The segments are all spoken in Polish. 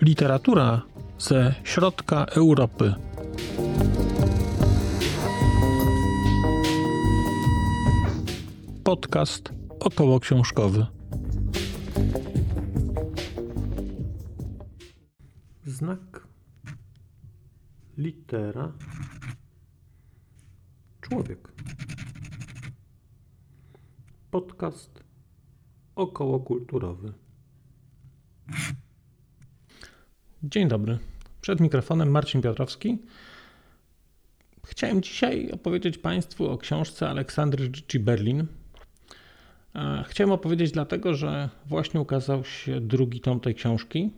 Literatura ze środka Europy. Podcast około książkowy. Znak litera człowiek. Podcast okołokulturowy. Dzień dobry. Przed mikrofonem Marcin Piotrowski. Chciałem dzisiaj opowiedzieć Państwu o książce Aleksandry G. Berlin. Chciałem opowiedzieć dlatego, że właśnie ukazał się drugi tom tej książki.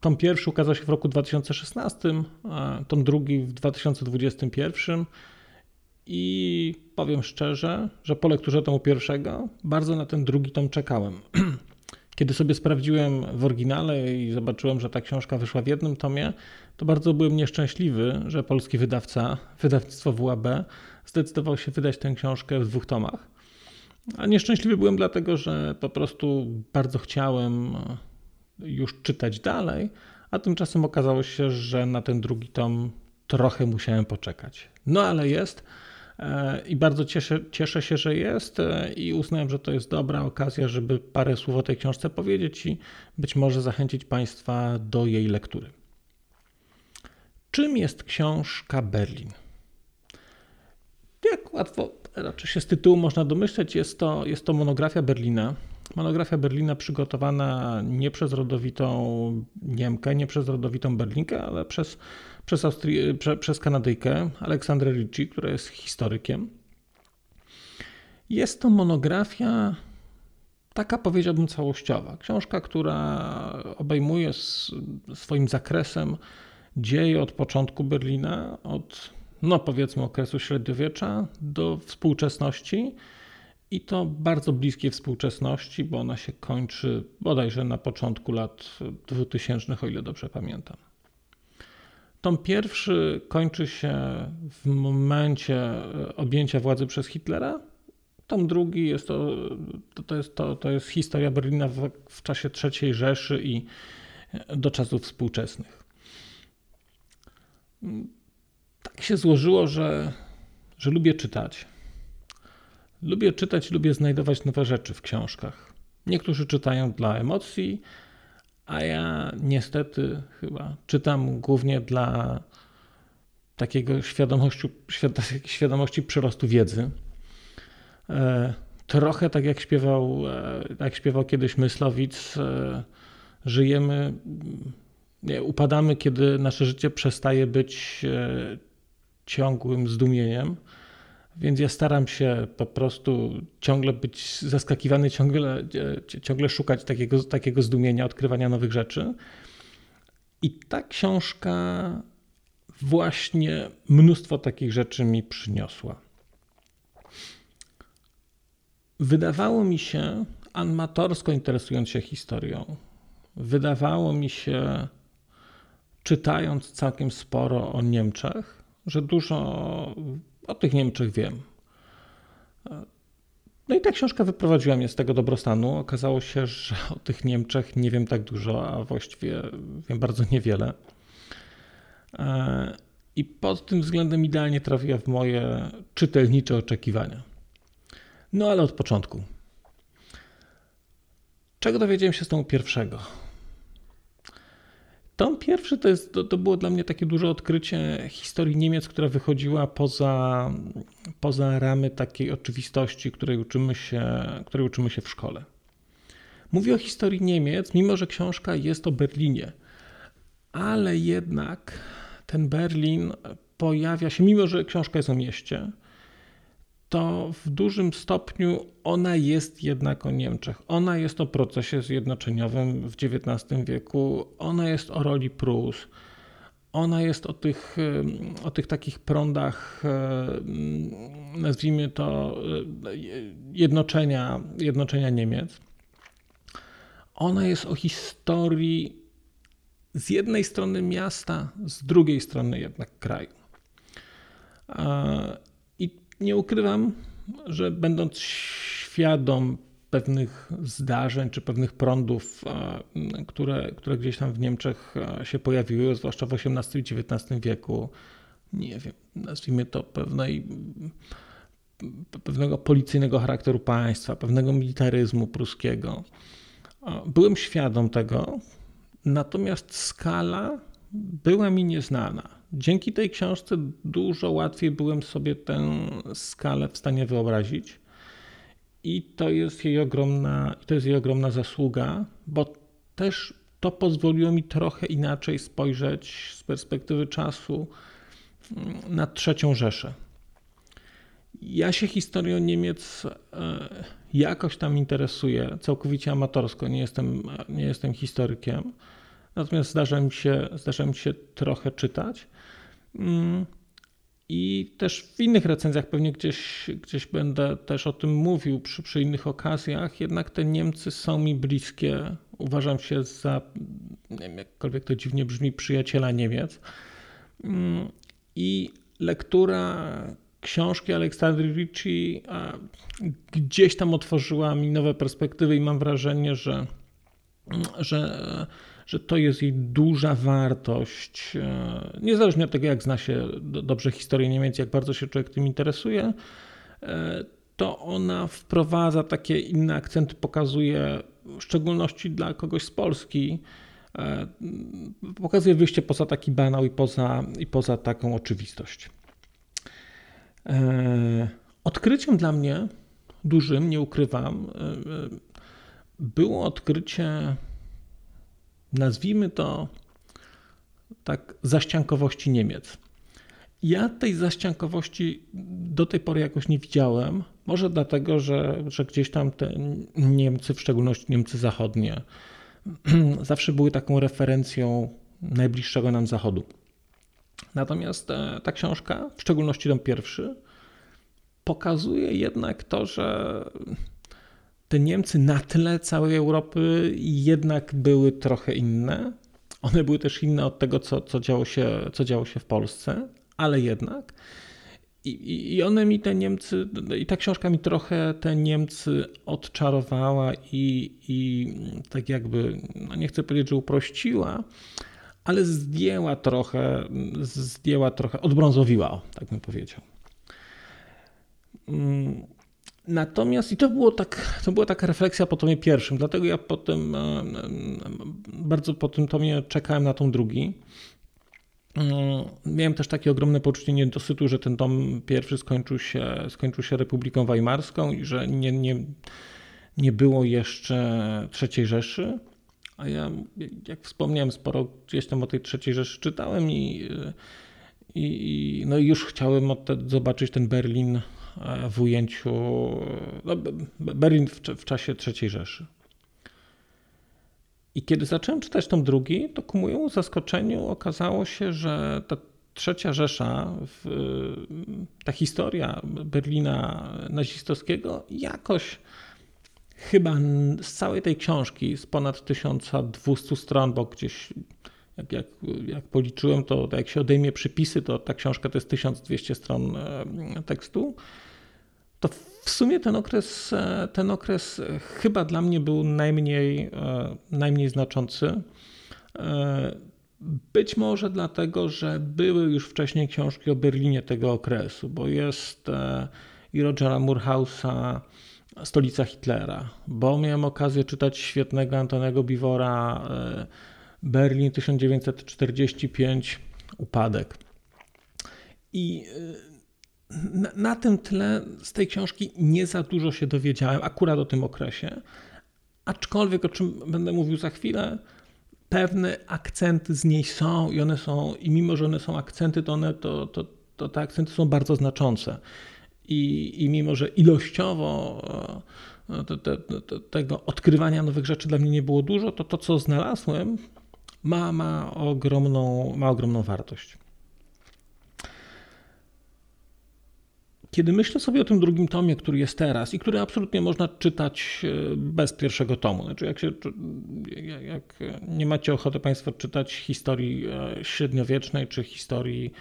Tom pierwszy ukazał się w roku 2016, a tom drugi w 2021. I powiem szczerze, że po lekturze tomu pierwszego bardzo na ten drugi tom czekałem. Kiedy sobie sprawdziłem w oryginale i zobaczyłem, że ta książka wyszła w jednym tomie, to bardzo byłem nieszczęśliwy, że polski wydawca, wydawnictwo WAB, zdecydował się wydać tę książkę w dwóch tomach. A nieszczęśliwy byłem dlatego, że po prostu bardzo chciałem już czytać dalej, a tymczasem okazało się, że na ten drugi tom trochę musiałem poczekać. No ale jest i bardzo cieszę, cieszę się, że jest i uznałem, że to jest dobra okazja, żeby parę słów o tej książce powiedzieć i być może zachęcić Państwa do jej lektury. Czym jest książka Berlin? Jak łatwo raczej się z tytułu można domyśleć, jest to, jest to monografia Berlina. Monografia Berlina przygotowana nie przez rodowitą Niemkę, nie przez rodowitą Berlinkę, ale przez, przez, Austri- prze, przez Kanadyjkę Aleksandrę Ricci, która jest historykiem. Jest to monografia taka powiedziałbym całościowa. Książka, która obejmuje swoim zakresem dzieje od początku Berlina, od no powiedzmy okresu średniowiecza do współczesności i to bardzo bliskie współczesności, bo ona się kończy bodajże na początku lat 2000, o ile dobrze pamiętam. Tom pierwszy kończy się w momencie objęcia władzy przez Hitlera. Tom drugi jest to, to, jest, to, to jest historia Berlina w, w czasie III Rzeszy i do czasów współczesnych. Tak się złożyło, że, że lubię czytać. Lubię czytać, lubię znajdować nowe rzeczy w książkach. Niektórzy czytają dla emocji, a ja niestety chyba czytam głównie dla takiego świadomości, świadomości przyrostu wiedzy. Trochę tak jak śpiewał, jak śpiewał kiedyś Myslowic, żyjemy, nie, upadamy, kiedy nasze życie przestaje być ciągłym zdumieniem. Więc ja staram się po prostu ciągle być zaskakiwany, ciągle, ciągle szukać takiego, takiego zdumienia, odkrywania nowych rzeczy. I ta książka właśnie mnóstwo takich rzeczy mi przyniosła. Wydawało mi się, amatorsko interesując się historią, wydawało mi się, czytając całkiem sporo o Niemczech, że dużo o tych Niemczech wiem. No i ta książka wyprowadziła mnie z tego dobrostanu. Okazało się, że o tych Niemczech nie wiem tak dużo, a właściwie wiem bardzo niewiele. I pod tym względem idealnie trafiła w moje czytelnicze oczekiwania. No ale od początku. Czego dowiedziałem się z tomu pierwszego? Tom pierwszy to, jest, to, to, było dla mnie takie duże odkrycie historii Niemiec, która wychodziła poza, poza ramy takiej oczywistości, której uczymy, się, której uczymy się w szkole. Mówię o historii Niemiec, mimo że książka jest o Berlinie, ale jednak ten Berlin pojawia się, mimo że książka jest o mieście, to w dużym stopniu ona jest jednak o Niemczech. Ona jest o procesie zjednoczeniowym w XIX wieku, ona jest o roli Prus, ona jest o tych, o tych takich prądach, nazwijmy to, jednoczenia, jednoczenia Niemiec. Ona jest o historii z jednej strony miasta, z drugiej strony jednak kraju. Nie ukrywam, że będąc świadom pewnych zdarzeń czy pewnych prądów, które, które gdzieś tam w Niemczech się pojawiły, zwłaszcza w XVIII i XIX wieku, nie wiem, nazwijmy to pewnej, pewnego policyjnego charakteru państwa, pewnego militaryzmu pruskiego. Byłem świadom tego, natomiast skala była mi nieznana. Dzięki tej książce dużo łatwiej byłem sobie tę skalę w stanie wyobrazić. I to jest jej ogromna, to jest jej ogromna zasługa, bo też to pozwoliło mi trochę inaczej spojrzeć z perspektywy czasu mm, na trzecią Rzeszę. Ja się historią Niemiec e, jakoś tam interesuję, całkowicie amatorsko, nie jestem, nie jestem historykiem, natomiast zdarza mi się, zdarza mi się trochę czytać. Mm, I też w innych recenzjach pewnie gdzieś, gdzieś będę też o tym mówił przy, przy innych okazjach. Jednak te Niemcy są mi bliskie. Uważam się za, nie wiem, jakkolwiek to dziwnie brzmi, przyjaciela Niemiec. Mm, I lektura książki Aleksandry Ricci gdzieś tam otworzyła mi nowe perspektywy i mam wrażenie, że, że że to jest jej duża wartość. E, niezależnie od tego, jak zna się dobrze historię Niemiec, jak bardzo się człowiek tym interesuje, e, to ona wprowadza takie inne akcenty, pokazuje w szczególności dla kogoś z Polski, e, pokazuje wyjście poza taki banał i poza, i poza taką oczywistość. Odkryciem dla mnie dużym, nie ukrywam, było odkrycie nazwijmy to tak, zaściankowości Niemiec. Ja tej zaściankowości do tej pory jakoś nie widziałem. Może dlatego, że, że gdzieś tam te Niemcy, w szczególności Niemcy zachodnie, zawsze były taką referencją najbliższego nam zachodu. Natomiast e, ta książka, w szczególności ten pierwszy, pokazuje jednak to, że te Niemcy na tle całej Europy jednak były trochę inne. One były też inne od tego, co, co, działo, się, co działo się w Polsce, ale jednak. I, I one mi te Niemcy, i ta książka mi trochę te Niemcy odczarowała i, i tak jakby, no nie chcę powiedzieć, że uprościła, ale zdjęła trochę, zdjęła trochę, odbrązowiła, tak bym powiedział. Mm, Natomiast i to było tak, to była taka refleksja po tomie pierwszym, dlatego ja potem bardzo po tym tomie czekałem na tą drugi. Mm, miałem też takie ogromne poczucie niedosytu, że ten tom pierwszy skończył się, skończył się Republiką Weimarską i że nie, nie, nie było jeszcze III Rzeszy. A ja, jak wspomniałem, sporo gdzieś tam o tej III Rzeszy czytałem i, i, no i już chciałem zobaczyć ten Berlin w ujęciu no, Berlin w, w czasie III Rzeszy. I kiedy zacząłem czytać tom drugi, to ku mojemu zaskoczeniu okazało się, że ta trzecia Rzesza, ta historia Berlina nazistowskiego jakoś chyba z całej tej książki, z ponad 1200 stron, bo gdzieś jak, jak, jak policzyłem, to jak się odejmie przypisy, to ta książka to jest 1200 stron e, tekstu, to w sumie ten okres, e, ten okres chyba dla mnie był najmniej, e, najmniej znaczący. E, być może dlatego, że były już wcześniej książki o Berlinie tego okresu, bo jest i Rogera Murhausa Stolica Hitlera, bo miałem okazję czytać świetnego Antonego Biwora Berlin 1945 Upadek. I na, na, tym tle z tej książki nie za dużo się dowiedziałem, akurat o tym okresie. Aczkolwiek, o czym będę mówił za chwilę, pewne akcenty z niej są i one są, i mimo, że one są akcenty, to, one, to, to, to te akcenty są bardzo znaczące. I, i mimo, że ilościowo e, te, te, te, tego odkrywania nowych rzeczy dla mnie nie było dużo, to to, co znalazłem, ma, ma, ogromną, ma ogromną wartość. Kiedy myślę sobie o tym drugim tomie, który jest teraz i który absolutnie można czytać e, bez pierwszego tomu, znaczy jak, się, jak nie macie ochoty Państwo czytać historii e, średniowiecznej czy historii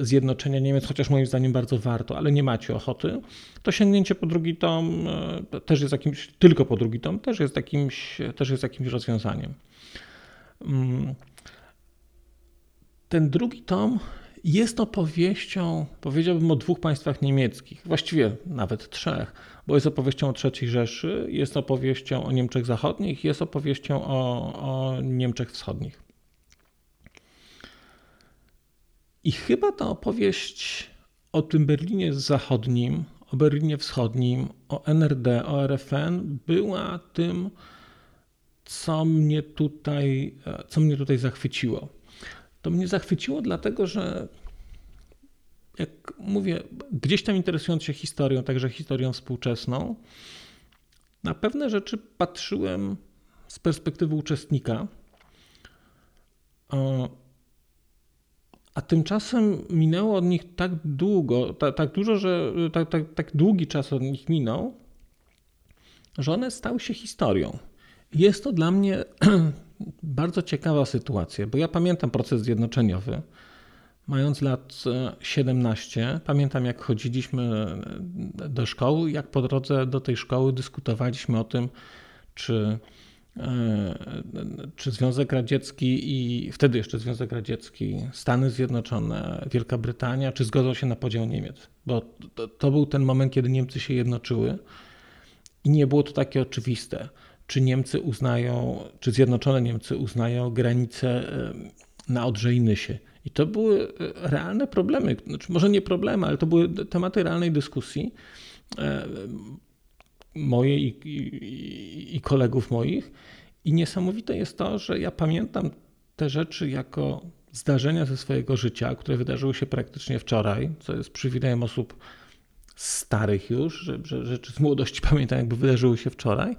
zjednoczenia Niemiec, chociaż moim zdaniem bardzo warto, ale nie macie ochoty, to sięgnięcie po drugi tom też jest jakimś, tylko po drugi tom, też jest jakimś, też jest jakimś rozwiązaniem. Mm. Ten drugi tom jest opowieścią, powiedziałbym, o dwóch państwach niemieckich, właściwie nawet trzech, bo jest opowieścią o III Rzeszy, jest opowieścią o Niemczech Zachodnich, jest opowieścią o, o Niemczech Wschodnich. I chyba ta opowieść o tym Berlinie Zachodnim, o Berlinie Wschodnim, o NRD, o RFN była tym, co mnie tutaj, co mnie tutaj zachwyciło. To mnie zachwyciło dlatego, że jak mówię, gdzieś tam interesując się historią, także historią współczesną, na pewne rzeczy patrzyłem z perspektywy uczestnika. A tymczasem minęło od nich tak długo, tak, tak dużo, że tak, tak, długi czas od nich minął, że one stały się historią. Jest to dla mnie bardzo ciekawa sytuacja, bo ja pamiętam proces zjednoczeniowy. Mając lat 17, e, pamiętam jak chodziliśmy e, do szkoły, jak po drodze do tej szkoły dyskutowaliśmy o tym, czy, e, czy Związek Radziecki i wtedy jeszcze Związek Radziecki, Stany Zjednoczone, Wielka Brytania, czy zgodzą się na podział Niemiec. Bo to, to był ten moment, kiedy Niemcy się jednoczyły i nie było to takie oczywiste czy Niemcy uznają, czy Zjednoczone Niemcy uznają granice na Odrze i to były e, realne problemy, znaczy może nie problemy, ale to były tematy realnej dyskusji mojej i, i, i kolegów moich. I niesamowite jest to, że ja pamiętam te rzeczy jako zdarzenia ze swojego życia, które wydarzyły się praktycznie wczoraj, co jest przywilejem osób starych już, że, że rzeczy z młodości pamiętam, jakby wydarzyły się wczoraj.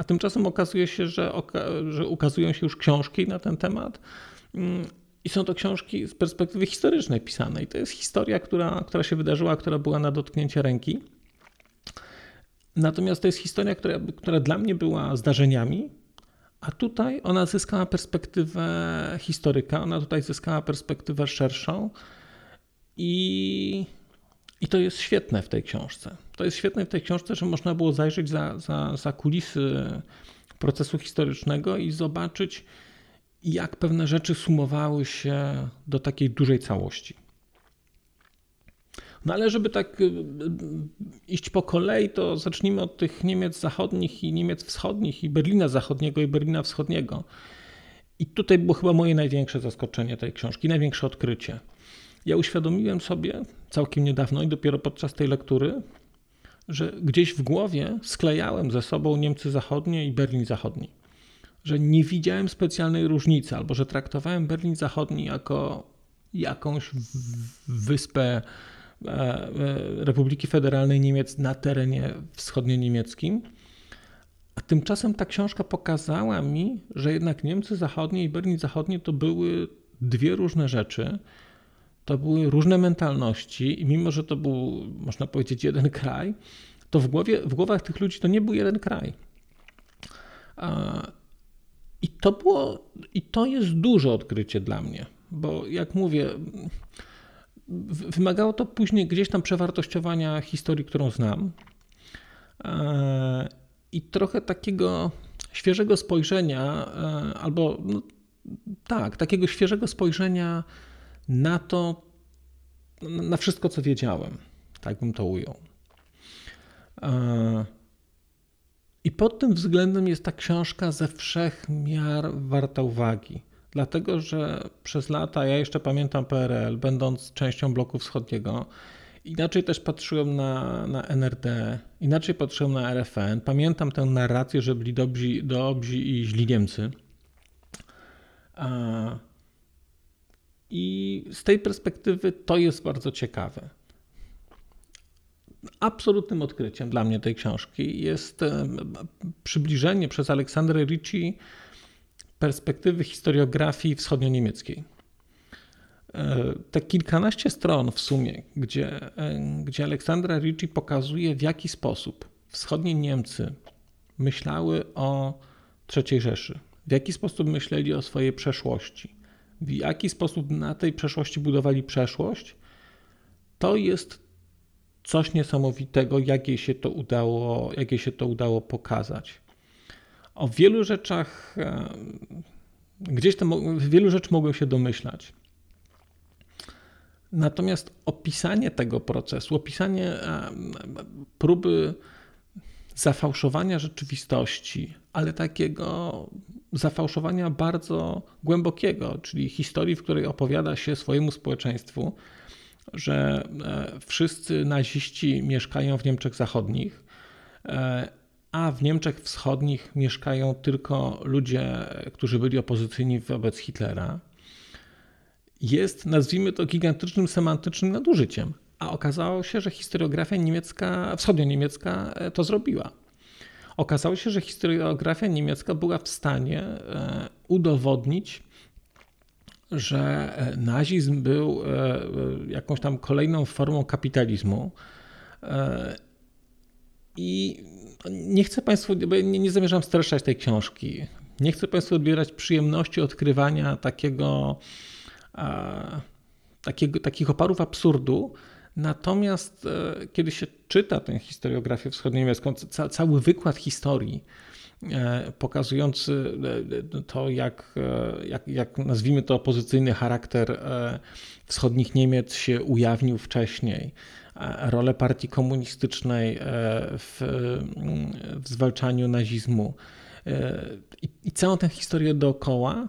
A tymczasem okazuje się, że, że ukazują się już książki na ten temat. Mm, I są to książki z perspektywy historycznej pisane. I to jest historia, która, która się wydarzyła, która była na dotknięcie ręki. Natomiast to jest historia, która, która dla mnie była zdarzeniami, a tutaj ona zyskała perspektywę historyka, ona tutaj zyskała perspektywę szerszą i i to jest świetne w tej książce. To jest świetne w tej książce, że można było zajrzeć za, za, za kulisy procesu historycznego i zobaczyć, jak pewne rzeczy sumowały się do takiej dużej całości. No ale żeby tak y, y, iść po kolei, to zacznijmy od tych Niemiec zachodnich i Niemiec wschodnich, i Berlina zachodniego i Berlina wschodniego. I tutaj było chyba moje największe zaskoczenie tej książki, największe odkrycie ja uświadomiłem sobie całkiem niedawno i dopiero podczas tej lektury, że gdzieś w głowie sklejałem ze sobą Niemcy Zachodnie i Berlin Zachodni. Że nie widziałem specjalnej różnicy, albo że traktowałem Berlin Zachodni jako jakąś wyspę e, e, Republiki Federalnej Niemiec na terenie wschodnio-niemieckim. A tymczasem ta książka pokazała mi, że jednak Niemcy Zachodnie i Berlin Zachodnie to były dwie różne rzeczy to były różne mentalności i mimo, że to był, można powiedzieć, jeden kraj, to w, głowie, w głowach tych ludzi to nie był jeden kraj. I to było, i to jest duże odkrycie dla mnie, bo jak mówię, wymagało to później gdzieś tam przewartościowania historii, którą znam i trochę takiego świeżego spojrzenia, albo no, tak, takiego świeżego spojrzenia na to, na wszystko, co wiedziałem. Tak bym to ujął. E, I pod tym względem jest ta książka ze wszech miar warta uwagi. Dlatego, że przez lata, ja jeszcze pamiętam PRL, będąc częścią bloku wschodniego, inaczej też patrzyłem na, na NRD, inaczej patrzyłem na RFN. Pamiętam tę narrację, że byli dobrzy, dobrzy i źli Niemcy. E, i z tej perspektywy to jest bardzo ciekawe. Absolutnym odkryciem dla mnie tej książki jest e, przybliżenie przez Aleksandrę Ricci perspektywy historiografii wschodnio-niemieckiej. E, te kilkanaście stron w sumie, gdzie, e, gdzie Aleksandra Ricci pokazuje, w jaki sposób wschodnie Niemcy myślały o III Rzeszy, w jaki sposób myśleli o swojej przeszłości, w jaki sposób na tej przeszłości budowali przeszłość, to jest coś niesamowitego, jak jej się to udało, jak się to udało pokazać. O wielu rzeczach, gdzieś tam, wielu rzeczy mogłem się domyślać. Natomiast opisanie tego procesu, opisanie próby zafałszowania rzeczywistości, ale takiego zafałszowania bardzo głębokiego, czyli historii, w której opowiada się swojemu społeczeństwu, że e, wszyscy naziści mieszkają w Niemczech Zachodnich, e, a w Niemczech Wschodnich mieszkają tylko ludzie, którzy byli opozycyjni wobec Hitlera, jest, nazwijmy to, gigantycznym semantycznym nadużyciem. A okazało się, że historiografia niemiecka, wschodnio-niemiecka e, to zrobiła. Okazało się, że historiografia niemiecka była w stanie udowodnić, że e, nazizm był e, e, jakąś tam kolejną formą kapitalizmu. I nie chcę Państwu, nie, nie zamierzam streszczać tej książki. Nie chcę Państwu odbierać przyjemności odkrywania takiego, takiego, takich oparów absurdu. Natomiast kiedy się czyta tę historiografię wschodnio-niemiecką, cały wykład historii, E, pokazujący e, to, jak, e, jak, jak nazwijmy to opozycyjny charakter wschodnich Niemiec się ujawnił wcześniej. Rolę partii komunistycznej w, w zwalczaniu nazizmu i, i całą tę historię dookoła,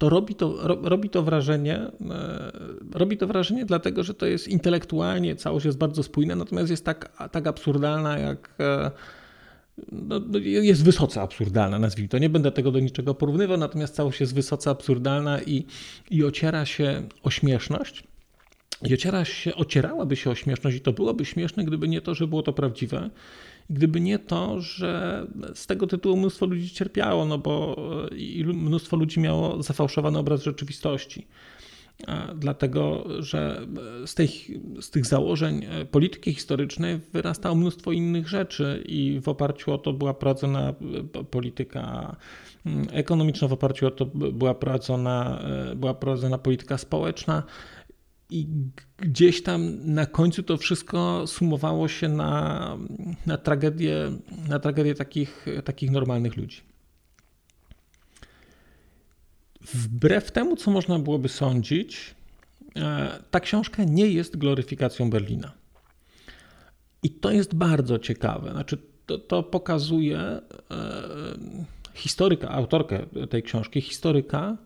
to robi to, robi to wrażenie, robi to wrażenie dlatego, że to jest intelektualnie, całość jest bardzo spójna, natomiast jest tak, tak absurdalna jak no, no, jest wysoce absurdalna, nazwijmy to. Nie będę tego do niczego porównywał, natomiast całość jest wysoce absurdalna i, i ociera się o śmieszność. I ociera się, ocierałaby się o śmieszność i to byłoby śmieszne, gdyby nie to, że było to prawdziwe. Gdyby nie to, że z tego tytułu mnóstwo ludzi cierpiało, no bo mnóstwo ludzi miało zafałszowany obraz rzeczywistości dlatego że z tych, z tych założeń e, polityki historycznej wyrastało mnóstwo innych rzeczy i w oparciu o to była prowadzona e, polityka mm, ekonomiczna, w oparciu o to była prowadzona, e, była prowadzona polityka społeczna. I gdzieś tam na końcu to wszystko sumowało się na, na tragedię, na tragedię takich, takich normalnych ludzi. Wbrew temu, co można byłoby sądzić, e, ta książka nie jest gloryfikacją Berlina. I to jest bardzo ciekawe. Znaczy, to, to pokazuje e, historyka, autorkę tej książki, historyka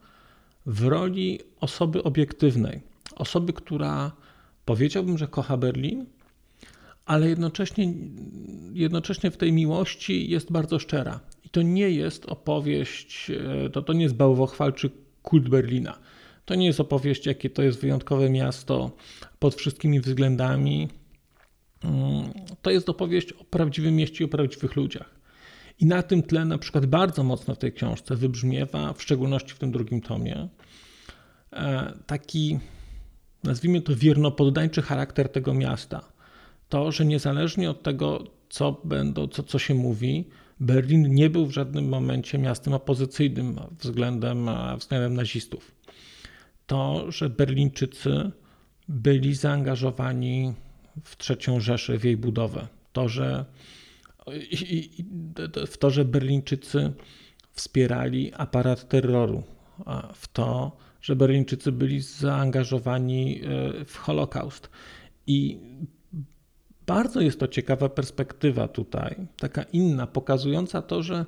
w roli osoby obiektywnej. Osoby, która powiedziałbym, że kocha Berlin, ale jednocześnie, jednocześnie w tej miłości jest bardzo szczera to nie jest opowieść, e, to, to nie jest bałwochwalczy kult Berlina. To nie jest opowieść, jakie to jest wyjątkowe miasto pod wszystkimi względami. Mm, to jest opowieść o prawdziwym mieście i o prawdziwych ludziach. I na tym tle na przykład bardzo mocno w tej książce wybrzmiewa, w szczególności w tym drugim tomie, e, taki, nazwijmy to, wiernopoddańczy charakter tego miasta. To, że niezależnie od tego, co, będą, co, co się mówi, Berlin nie był w żadnym momencie miastem opozycyjnym względem, względem nazistów. To, że Berlińczycy byli zaangażowani w trzecią Rzeszę, w jej budowę. To, że w to, że Berlińczycy wspierali aparat terroru, w to, że Berlińczycy byli zaangażowani e, w Holokaust. I bardzo jest to ciekawa perspektywa tutaj, taka inna, pokazująca to, że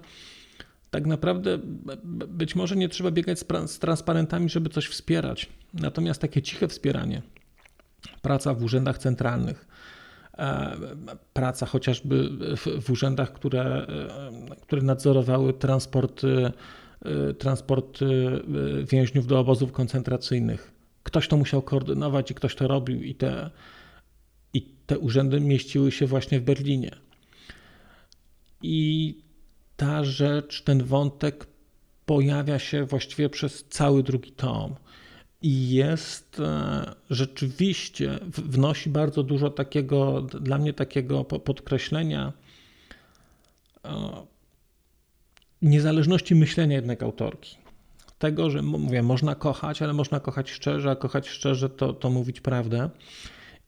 tak naprawdę być może nie trzeba biegać z transparentami, żeby coś wspierać. Natomiast takie ciche wspieranie, praca w urzędach centralnych, e, praca chociażby w urzędach, które, e, które nadzorowały transporty, e, transporty więźniów do obozów koncentracyjnych. Ktoś to musiał koordynować i ktoś to robił, i te i te urzędy mieściły się właśnie w Berlinie. I ta rzecz, ten wątek pojawia się właściwie przez cały drugi tom. I jest e, rzeczywiście, wnosi bardzo dużo takiego, dla mnie takiego podkreślenia e, niezależności myślenia jednak autorki. tego, że mówię, można kochać, ale można kochać szczerze, a kochać szczerze to, to mówić prawdę.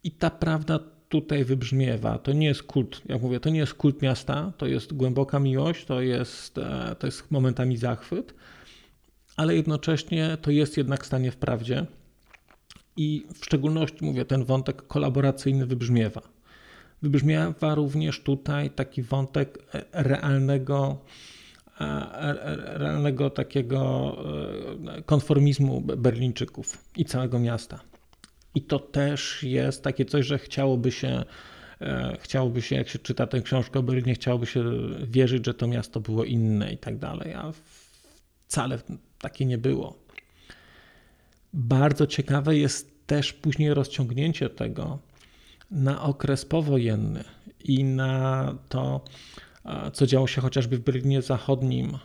I ta prawda tutaj wybrzmiewa. To nie jest kult, jak mówię, to nie jest kult miasta, to jest głęboka miłość, to jest, e, to jest momentami zachwyt, ale jednocześnie to jest jednak stanie w prawdzie. I w szczególności, mówię, ten wątek kolaboracyjny wybrzmiewa. Wybrzmiewa również tutaj taki wątek realnego, realnego takiego e, konformizmu Berlińczyków i całego miasta. I to też jest takie coś, że chciałoby się, e, chciałoby się, jak się czyta tę książkę o Berlinie, chciałoby się wierzyć, że to miasto było inne i tak dalej, a wcale takie nie było. Bardzo ciekawe jest też później rozciągnięcie tego na okres powojenny i na to, co działo się chociażby w Berlinie Zachodnim, e,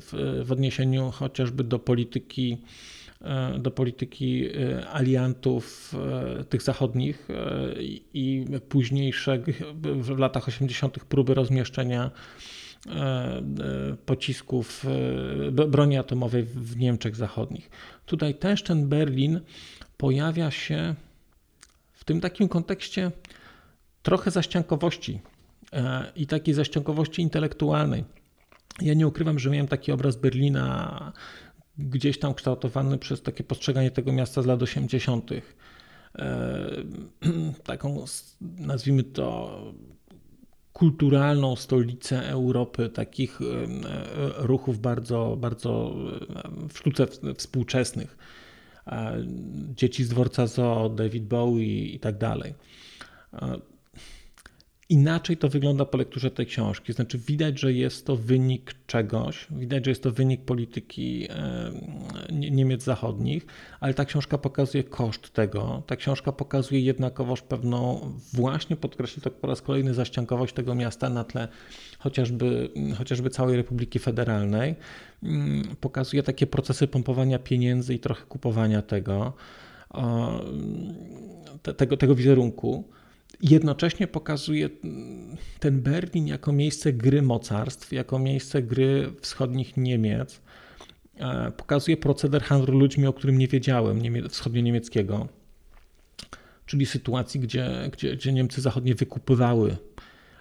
w, w odniesieniu chociażby do polityki E, do polityki e, aliantów e, tych zachodnich i późniejsze w latach 80. próby rozmieszczenia pocisków broni atomowej w Niemczech Zachodnich. Tutaj też ten Berlin pojawia się w tym takim kontekście trochę zaściankowości i takiej zaściankowości intelektualnej. Ja nie ukrywam, że miałem taki obraz Berlina gdzieś tam kształtowany przez takie postrzeganie tego miasta z lat 80. E, taką, nazwijmy to, kulturalną stolicę Europy, takich e, ruchów bardzo, bardzo e, w sztuce współczesnych. Dzieci z dworca Zoo, David Bowie i tak dalej. Inaczej to wygląda po lekturze tej książki. Znaczy, widać, że jest to wynik czegoś, widać, że jest to wynik polityki Niemiec zachodnich, ale ta książka pokazuje koszt tego. Ta książka pokazuje jednakowoż pewną, właśnie podkreślę to po raz kolejny, zaściankowość tego miasta na tle chociażby, chociażby całej Republiki Federalnej. Mm, pokazuje takie procesy pompowania pieniędzy i trochę kupowania tego, tego, tego wizerunku jednocześnie pokazuje ten Berlin jako miejsce gry mocarstw, jako miejsce gry wschodnich Niemiec. E, pokazuje proceder handlu ludźmi, o którym nie wiedziałem, wschodnio-niemieckiego, czyli sytuacji, gdzie, gdzie, gdzie Niemcy zachodnie wykupywały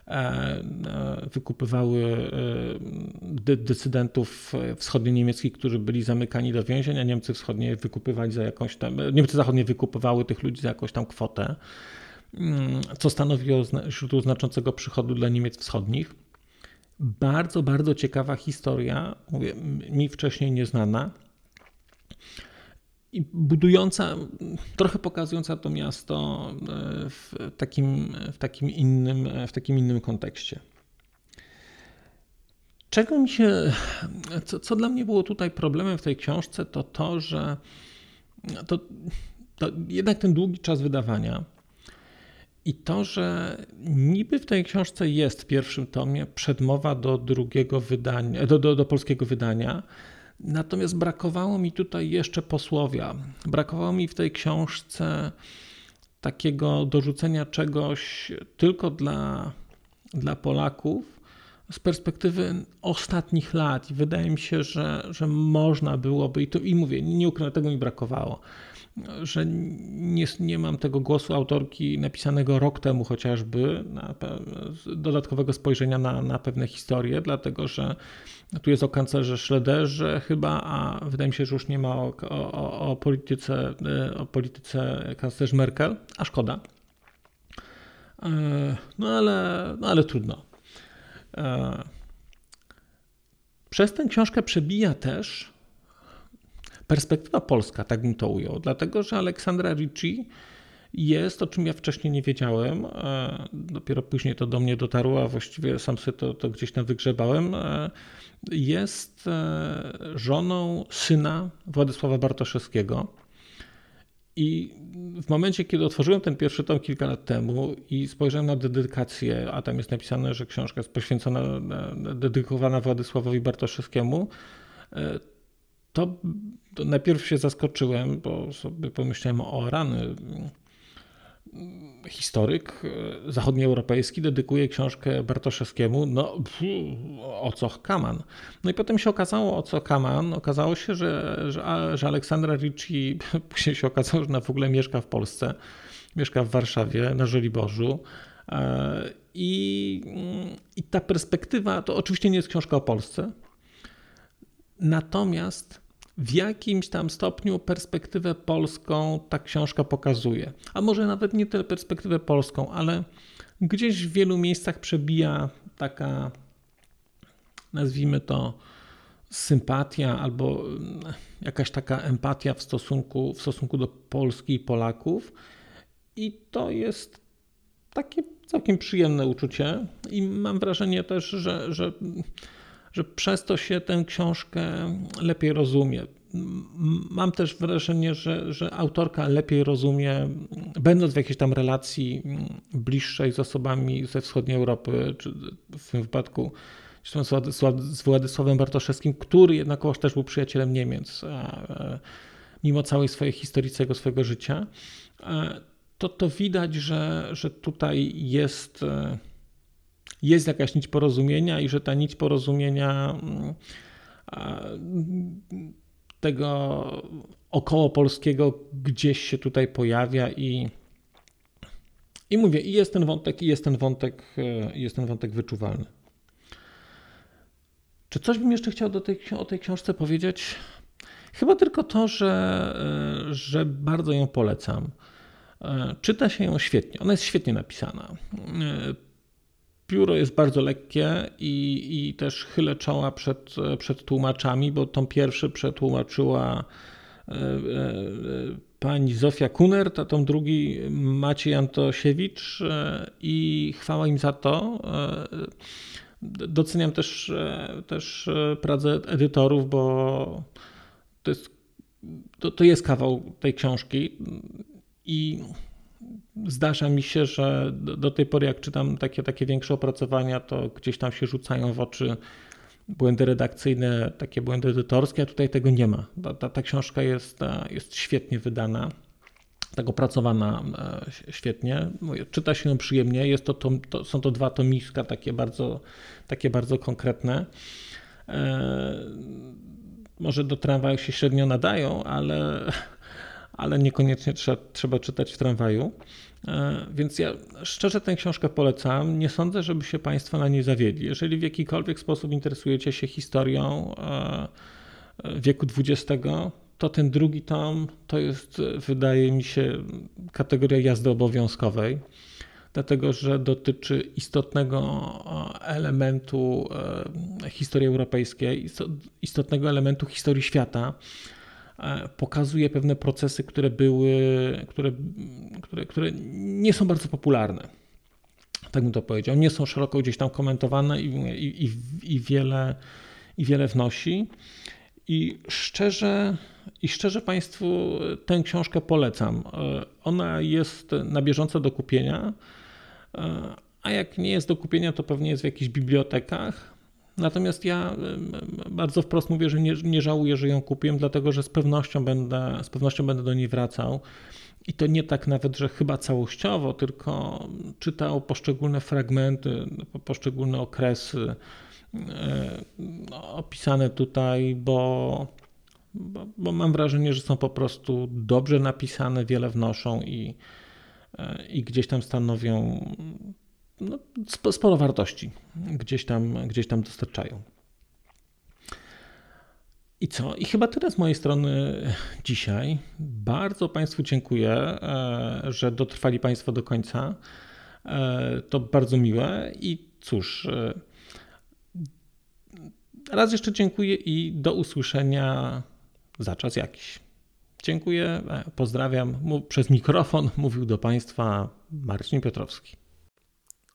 e, e, wykupywały decydentów wschodnio-niemieckich, którzy byli zamykani do więzień, a Niemcy wschodnie wykupywali za jakąś tam, Niemcy zachodnie wykupywały tych ludzi za jakąś tam kwotę. Mm, co stanowiło źródło znaczącego przychodu dla Niemiec wschodnich. Bardzo, bardzo ciekawa historia, mówię, mi wcześniej nieznana i budująca, trochę pokazująca to miasto e, w takim, w takim, innym, w takim innym kontekście. Czego mi się, co, co dla mnie było tutaj problemem w tej książce, to to, że to, to jednak ten długi czas wydawania, i to, że niby w tej książce jest w pierwszym tomie przedmowa do drugiego wydania, do, do, do polskiego wydania, natomiast brakowało mi tutaj jeszcze posłowia. Brakowało mi w tej książce takiego dorzucenia czegoś tylko dla, dla Polaków z perspektywy ostatnich lat. I wydaje mi się, że, że można byłoby, i, to, i mówię, nie ukrywam, tego mi brakowało że nie, nie mam tego głosu autorki napisanego rok temu chociażby, dodatkowego spojrzenia na, na pewne historie, dlatego że tu jest o kanclerze Schlederze chyba, a wydaje mi się, że już nie ma o, o, o polityce, o polityce kanclerz Merkel, a szkoda. E, no ale, no ale trudno. E, przez tę książkę przebija też perspektywa polska, tak bym to ujął, dlatego że Aleksandra Ricci jest, o czym ja wcześniej nie wiedziałem, e, dopiero później to do mnie dotarło, a właściwie sam sobie to, to gdzieś tam wygrzebałem, e, jest e, żoną syna Władysława Bartoszewskiego. I w momencie, kiedy otworzyłem ten pierwszy tom kilka lat temu i spojrzałem na dedykację, a tam jest napisane, że książka jest poświęcona, dedykowana Władysławowi Bartoszewskiemu, to, to najpierw się zaskoczyłem, bo sobie pomyślałem o rany. historyk zachodnioeuropejski dedykuje książkę Bartoszewskiemu, no o co Kaman. No i potem się okazało, o co Kaman. Okazało się, że, że, że Aleksandra Ricci później się okazało, że na w ogóle mieszka w Polsce, mieszka w Warszawie, na Żoliborzu. I, I ta perspektywa to oczywiście nie jest książka o Polsce, natomiast w jakimś tam stopniu perspektywę polską ta książka pokazuje. A może nawet nie tyle perspektywę polską, ale gdzieś w wielu miejscach przebija taka, nazwijmy to, sympatia albo jakaś taka empatia w stosunku, w stosunku do Polski i Polaków. I to jest takie całkiem przyjemne uczucie. I mam wrażenie też, że, że że przez to się tę książkę lepiej rozumie. Mam też wrażenie, że, że autorka lepiej rozumie, będąc w jakiejś tam relacji bliższej z osobami ze wschodniej Europy, czy w tym wypadku z Władysławem Bartoszewskim, który jednakowoż też był przyjacielem Niemiec, mimo całej swojej historii, całego swojego życia, to to widać, że, że tutaj jest jest jakaś nić porozumienia i że ta nić porozumienia mm, tego około polskiego gdzieś się tutaj pojawia i, i mówię, i jest ten wątek, i jest ten wątek, e, jest ten wątek wyczuwalny. Czy coś bym jeszcze chciał do tej, o tej książce powiedzieć? Chyba tylko to, że, e, że bardzo ją polecam. E, czyta się ją świetnie. Ona jest świetnie napisana. Pióro jest bardzo lekkie i, i też chylę czoła przed, przed tłumaczami, bo tą pierwszy przetłumaczyła e, e, pani Zofia Kunert, a tą drugi Maciej Antosiewicz e, i chwała im za to. Doceniam też, też pracę edytorów, bo to jest, to, to jest kawał tej książki i zdarza mi się, że do, tej pory, jak czytam takie, takie większe opracowania, to gdzieś tam się rzucają w oczy błędy redakcyjne, takie błędy edytorskie, a tutaj tego nie ma. Ta, ta, ta książka jest, jest świetnie wydana, tak opracowana e, świetnie. Czyta się ją przyjemnie. Jest to, to, to, są to dwa tomiska takie bardzo, takie bardzo konkretne. E, może do tramwaju się średnio nadają, ale, ale niekoniecznie trzeba, trzeba czytać w tramwaju. E, więc ja szczerze tę książkę polecam. Nie sądzę, żeby się Państwo na niej zawiedli. Jeżeli w jakikolwiek sposób interesujecie się historią e, wieku XX, to ten drugi tom to jest, wydaje mi się, kategoria jazdy obowiązkowej, dlatego że dotyczy istotnego e, elementu historii europejskiej, istotnego elementu historii świata E, pokazuje pewne procesy, które były, które, które, które nie są bardzo popularne. Tak bym to powiedział. Nie są szeroko gdzieś tam komentowane i, i, i, wiele, i wiele wnosi. I szczerze, I szczerze Państwu tę książkę polecam. E, ona jest na bieżąco do kupienia, e, a jak nie jest do kupienia, to pewnie jest w jakichś bibliotekach. Natomiast ja bardzo wprost mówię, że nie, nie żałuję, że ją kupiłem, dlatego że z pewnością będę, z pewnością będę do niej wracał. I to nie tak nawet, że chyba całościowo, tylko czytał poszczególne fragmenty, poszczególne okresy e, no, opisane tutaj, bo, bo, bo, mam wrażenie, że są po prostu dobrze napisane, wiele wnoszą i, e, i gdzieś tam stanowią no, sporo wartości gdzieś tam, gdzieś tam dostarczają. I co? I chyba tyle z mojej strony dzisiaj. Bardzo Państwu dziękuję, e, że dotrwali Państwo do końca. E, to bardzo miłe i cóż, e, raz jeszcze dziękuję i do usłyszenia za czas jakiś. Dziękuję, pozdrawiam. Przez mikrofon mówił do Państwa Marcin Piotrowski.